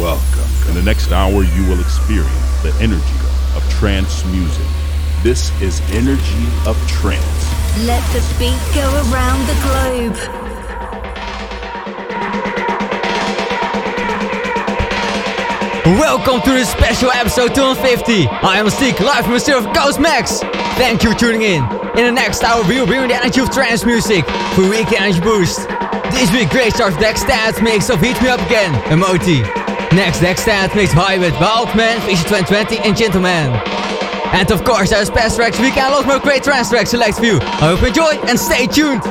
Welcome. In the next hour, you will experience the energy of trance music. This is Energy of Trance. Let the beat go around the globe. Welcome to this special episode 250. I am BastiQ, live from the city of Ghost Max. Thank you for tuning in. In the next hour, we will bring the energy of trance music for a weekend energy boost. This week, great start Deck Stats mix of Heat Me Up Again and Next, Deck Stats mix Hybrid, Wild Man, Vision 2020 and Gitelman. And of course, there's past tracks, we can lot more great trance tracks select you. I hope you enjoy and stay tuned.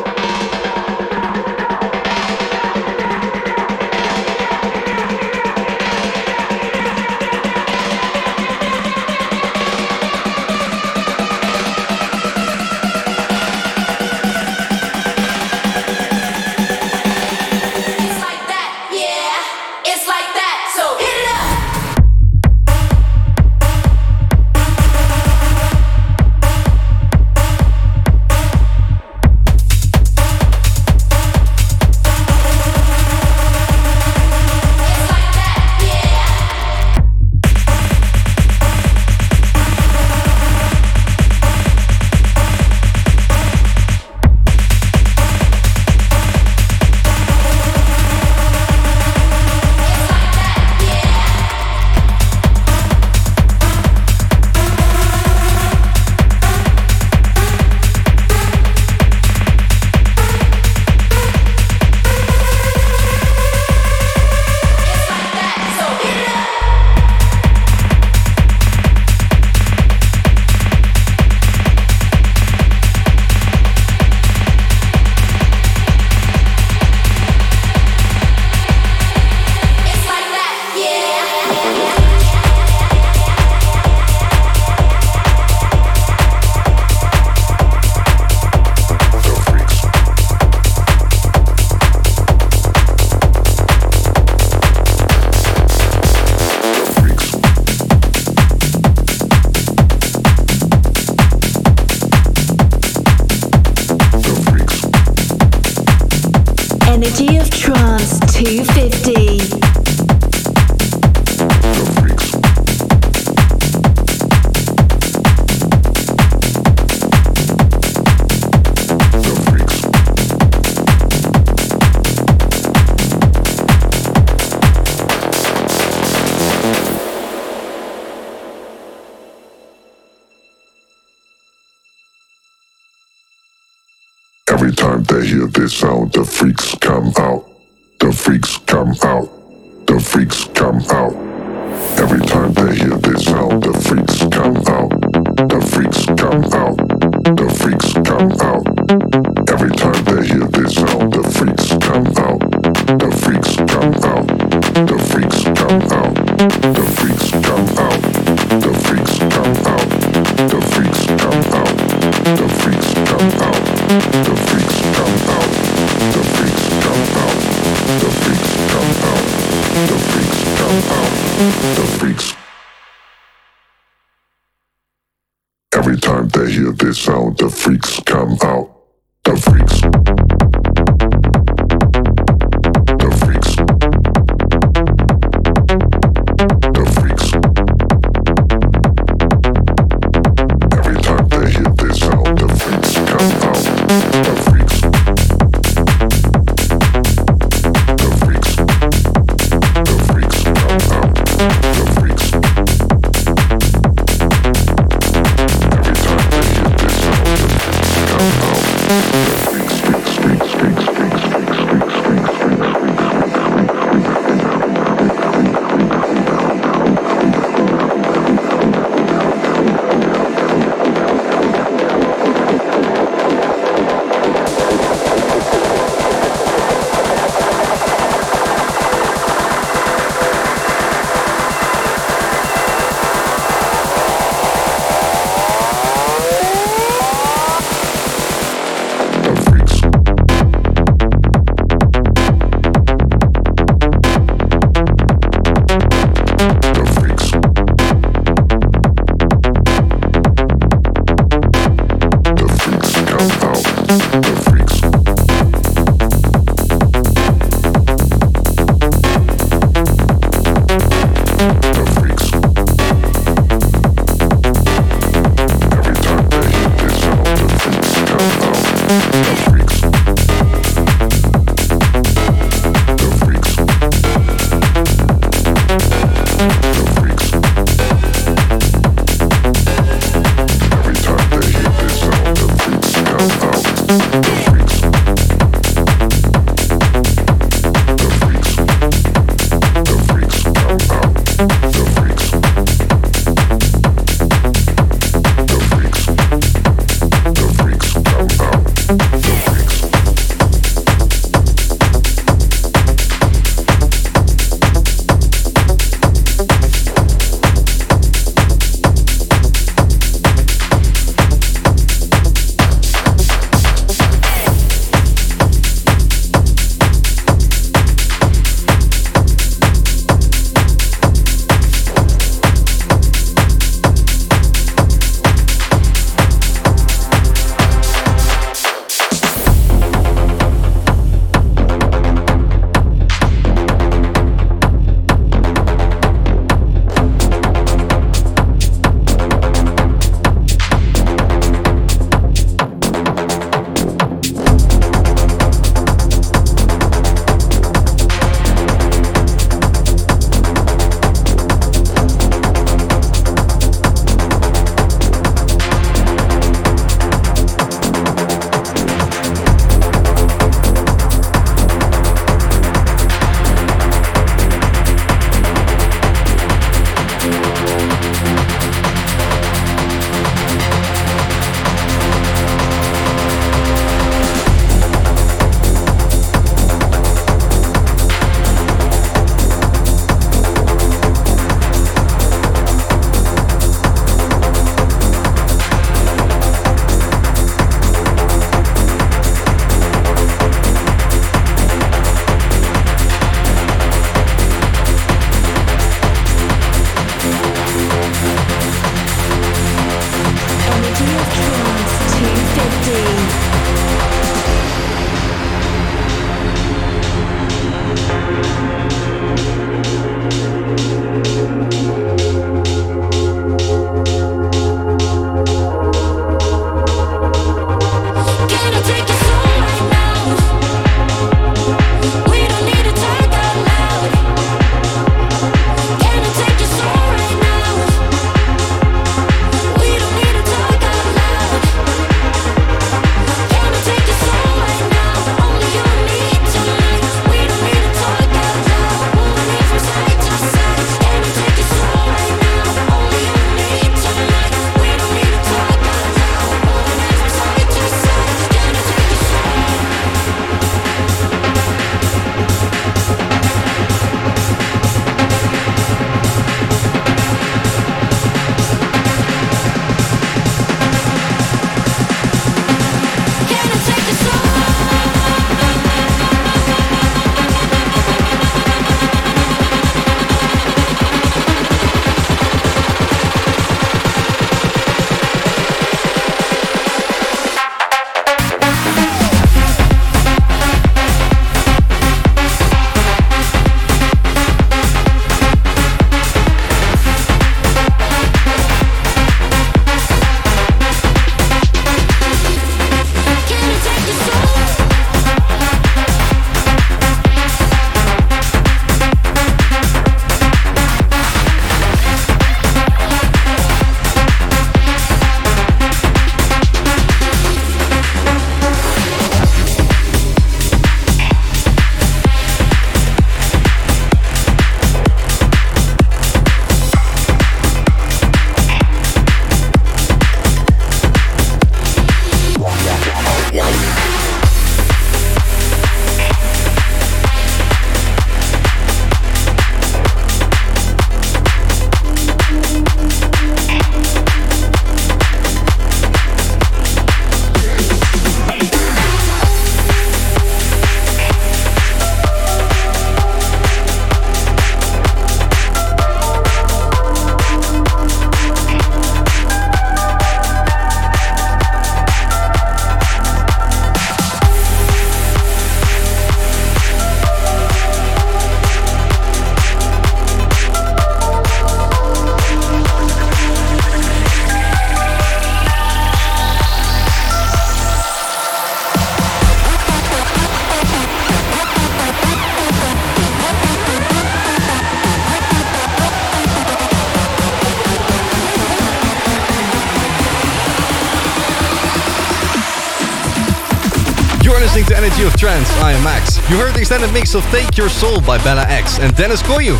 You heard the extended mix of Take Your Soul by Bella X and Deniz Koyu.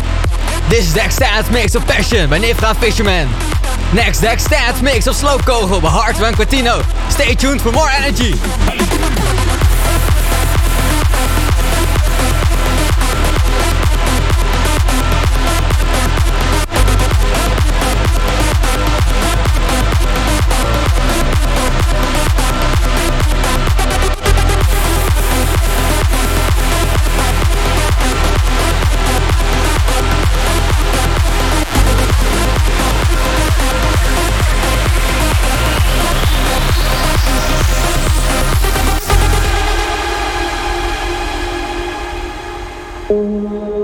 This is the extended mix of Passion by Nifra Fisherman. Next, the extended mix of Sloopkogel by and Quintino. Stay tuned for more energy. Oh.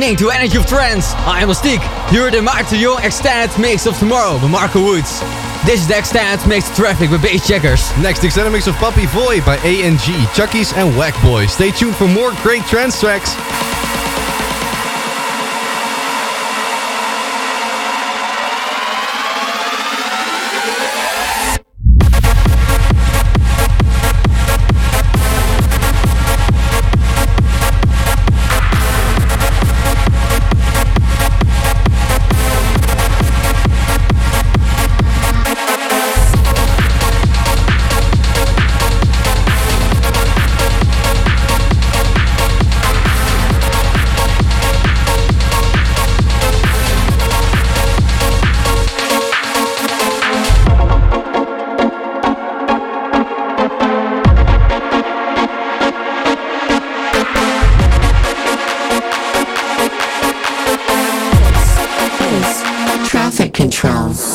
Listening to Energy of Trance. I am BastiQ. You're the Mark Young extended mix of tomorrow by Marcel Woods. This is the extended mix traffic with Checkers. Next, extended mix of Papi Voy by ANG, Chukiess and Whackboi. Stay tuned for more great trance tracks. trance.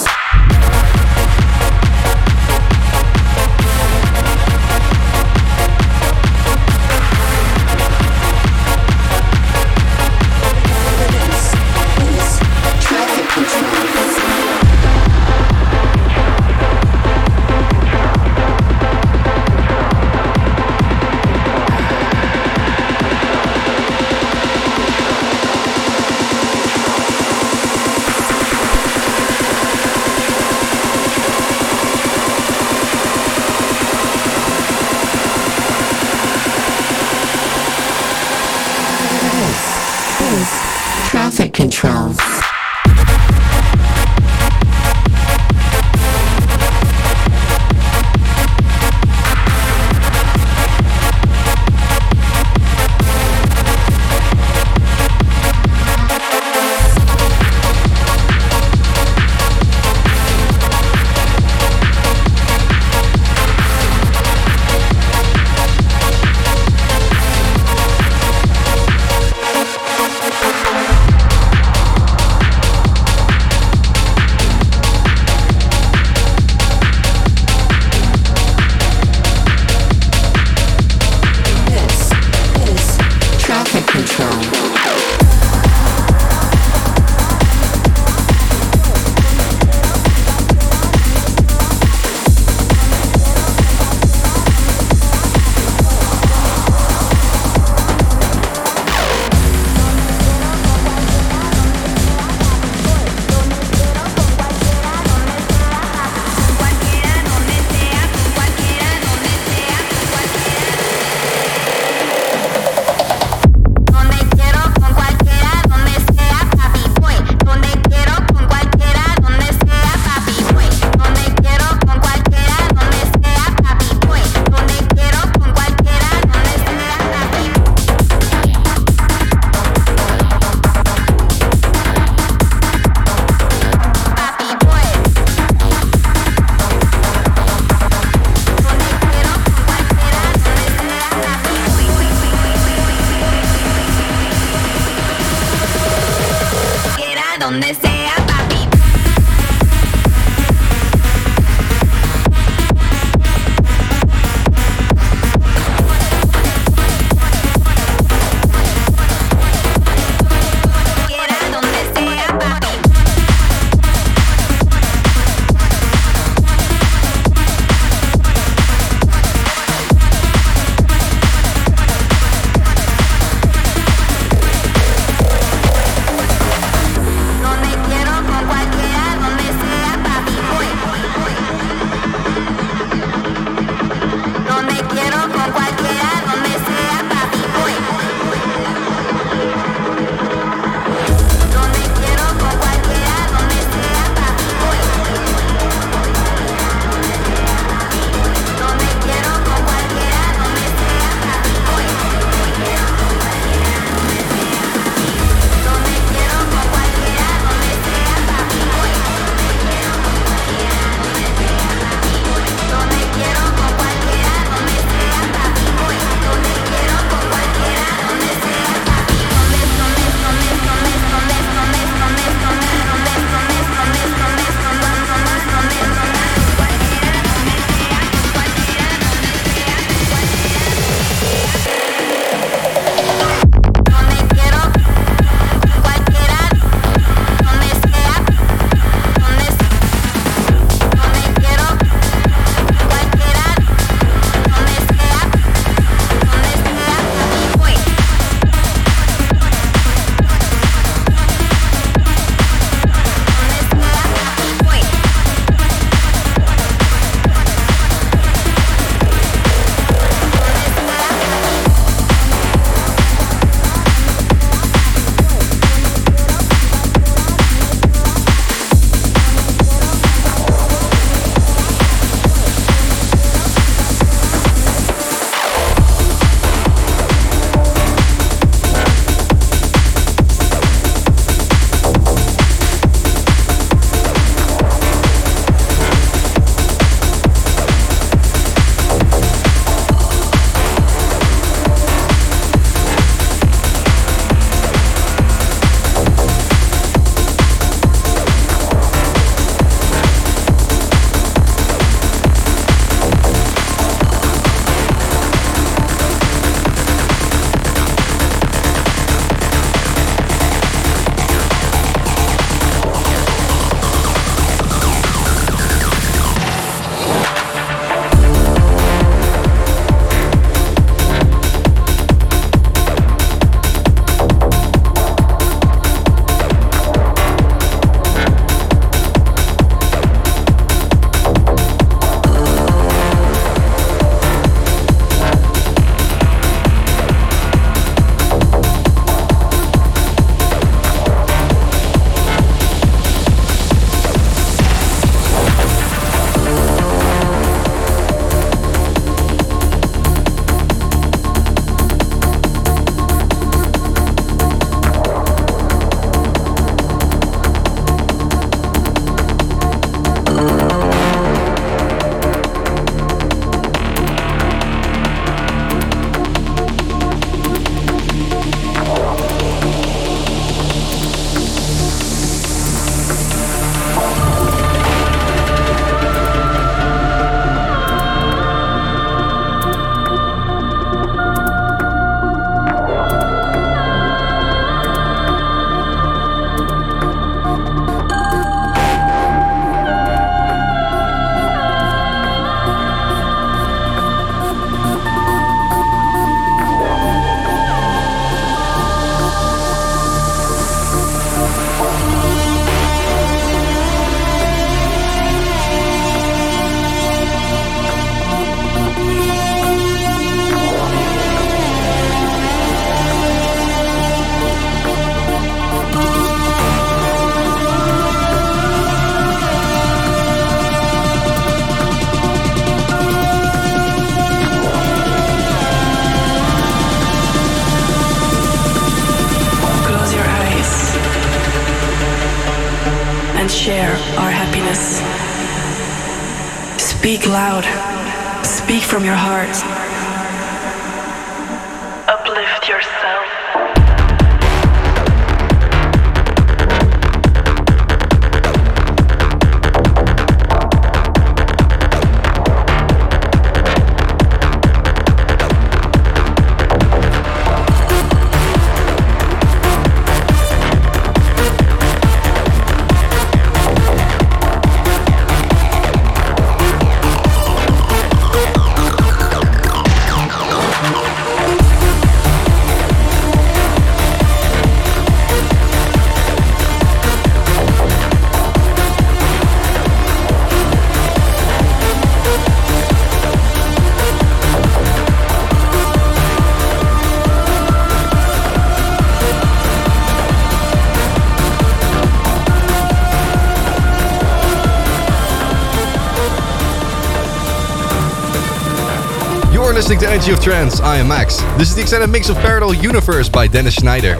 Listening to Energy of Trance. I am Max. This is the extended mix of Parallel Universe by Denise Schneider.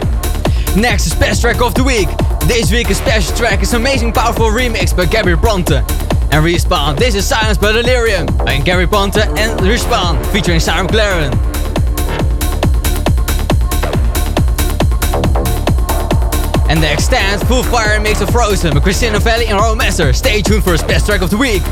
Next is best track of the week. This week special track is amazing powerful remix by Gabry Ponte. And Respawn, this is Silence by Delerium by Gabry Ponte and Respawn featuring Sarah McLachlan. And the extended full fire mix of Frozen Christina Novelli and Roman Messer. Stay tuned for his best track of the week.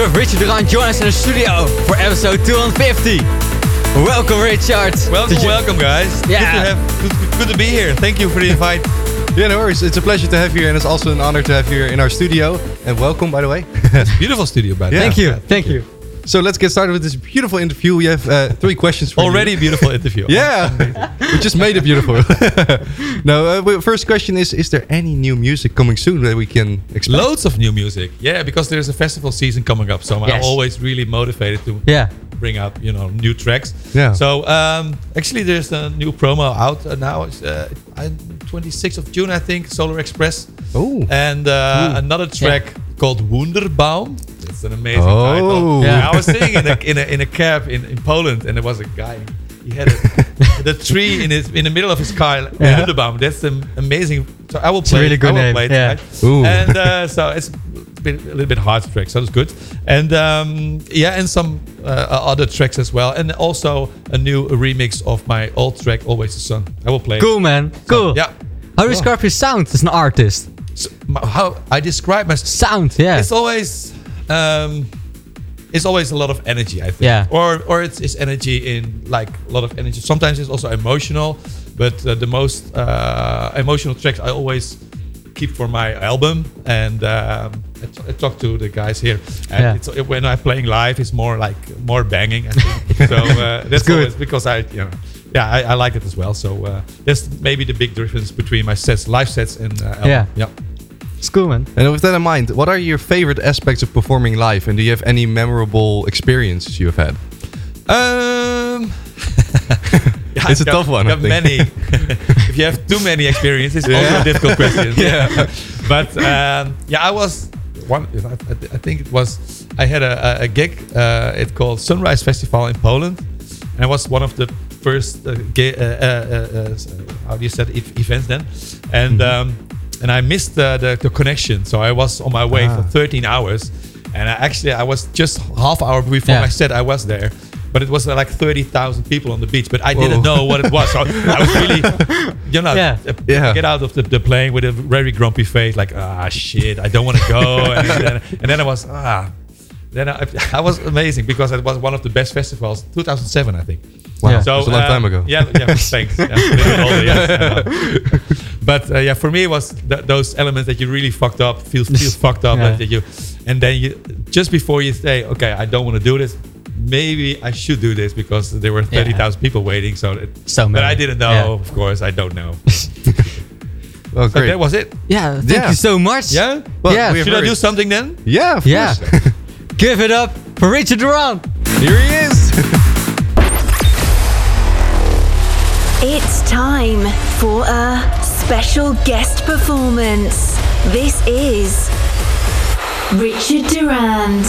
Proud to have Richard Durand join us in the studio for episode 250. Welcome, Richard. Welcome, Did welcome, guys. Yeah. Good to have, good, good to be here. Thank you for the invite. Yeah, no worries. It's a pleasure to have you, here and it's also an honor to have you in our studio. And welcome, by the way. it's a Beautiful studio, by the Yeah. way. Thank you. Thank you. So let's get started with this beautiful interview. We have uh, three questions for you. Already a beautiful interview. Yeah, we just made it beautiful. no, uh, first question is: Is there any new music coming soon that we can expect? Loads of new music. Yeah, because there's a festival season coming up, so I'm always really motivated to Yeah. bring up you know new tracks. Yeah. So um, actually, there's a new promo out uh, now. It's uh, 26th of June, I think. Solar Express. Oh. And uh, another track called Wunderbaum. It's an amazing Oh. title. Yeah. I was sitting in a in a, in a cab in, in Poland, and there was a guy. He had a, the tree in his in the middle of his car. like, Yeah. That's an amazing. So I will a play. really it. good name, it yeah. tonight. Ooh. And uh, so it's been a little bit hard track, so it's good. And um, yeah, and some uh, other tracks as well, and also a new remix of my old track, "Always the Sun." I will play. it. Cool, man. Cool. Yeah. How do you describe your sound as an artist? So, how I describe my Sound, yeah. it's always um it's always a lot of energy i think Yeah. or or it's, it's energy in like a lot of energy sometimes it's also emotional but uh, the most uh, emotional tracks i always keep for my album and um, I, t- I talk to the guys here and Yeah. it's, when i'm playing live it's more like more banging i think so uh, that's good. because i you know yeah I, I like it as well so uh, that's maybe the big difference between my sets live sets and uh, album. Yeah. yeah It's cool, man. And with that in mind, what are your favorite aspects of performing live? And do you have any memorable experiences you have had? Um, yeah, It's a got- tough one, I Got think. many. if you have too many experiences, it's also a difficult question. Yeah. but um, yeah, I was one. I, I think it was. I had a, a- a gig. Uh, it called Sunrise Festival in Poland, and I was one of the first uh, ga- uh, uh, uh, uh, how do you say it, events then, and Mm-hmm. um, and I missed the, the the connection, so I was on my way Ah. for 13 hours, and I actually I was just half hour before Yeah. my set I was there. But it was uh, like 30,000 people on the beach, but I didn't know what it was. So I was really, you know, Yeah. uh, Yeah. get out of the, the plane with a very grumpy face, like, ah, shit, I don't want to go. and, then, and then I was, ah. Then I, I was amazing because it was one of the best festivals, 2007, I think. Wow, yeah. so a long uh, time ago. Yeah, yeah. thanks. Yeah, older, yes, but uh, yeah, for me, it was th those elements that you really fucked up, feel feel fucked up, yeah. that you, and then you just before you say, okay, I don't want to do this. Maybe I should do this because there were thirty thousand people waiting. So, so many. but I didn't know. Of course, I don't know. Oh, great. That was it. Yeah, thank yeah. you so much. Yeah? Well, yeah. Should I do something then? Yeah, of yeah. course. Give it up for Richard Durand. Here he is. It's time for a special guest performance. This is Richard Durand.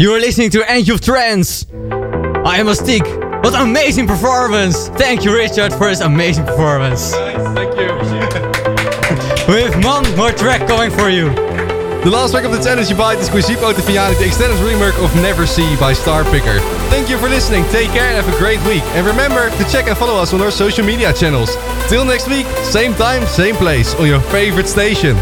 You are listening to Energy of Trance. I am BastiQ. What an amazing performance! Thank you, Richard, for this amazing performance. Nice, Thank you. We have one more track coming for you. The last track of this energy bite is Giuseppe Ottaviani, the extended rework of Neversea by Starpicker. Thank you for listening, take care and have a great week. And remember to check and follow us on our social media channels. Till next week, same time, same place, on your favorite station.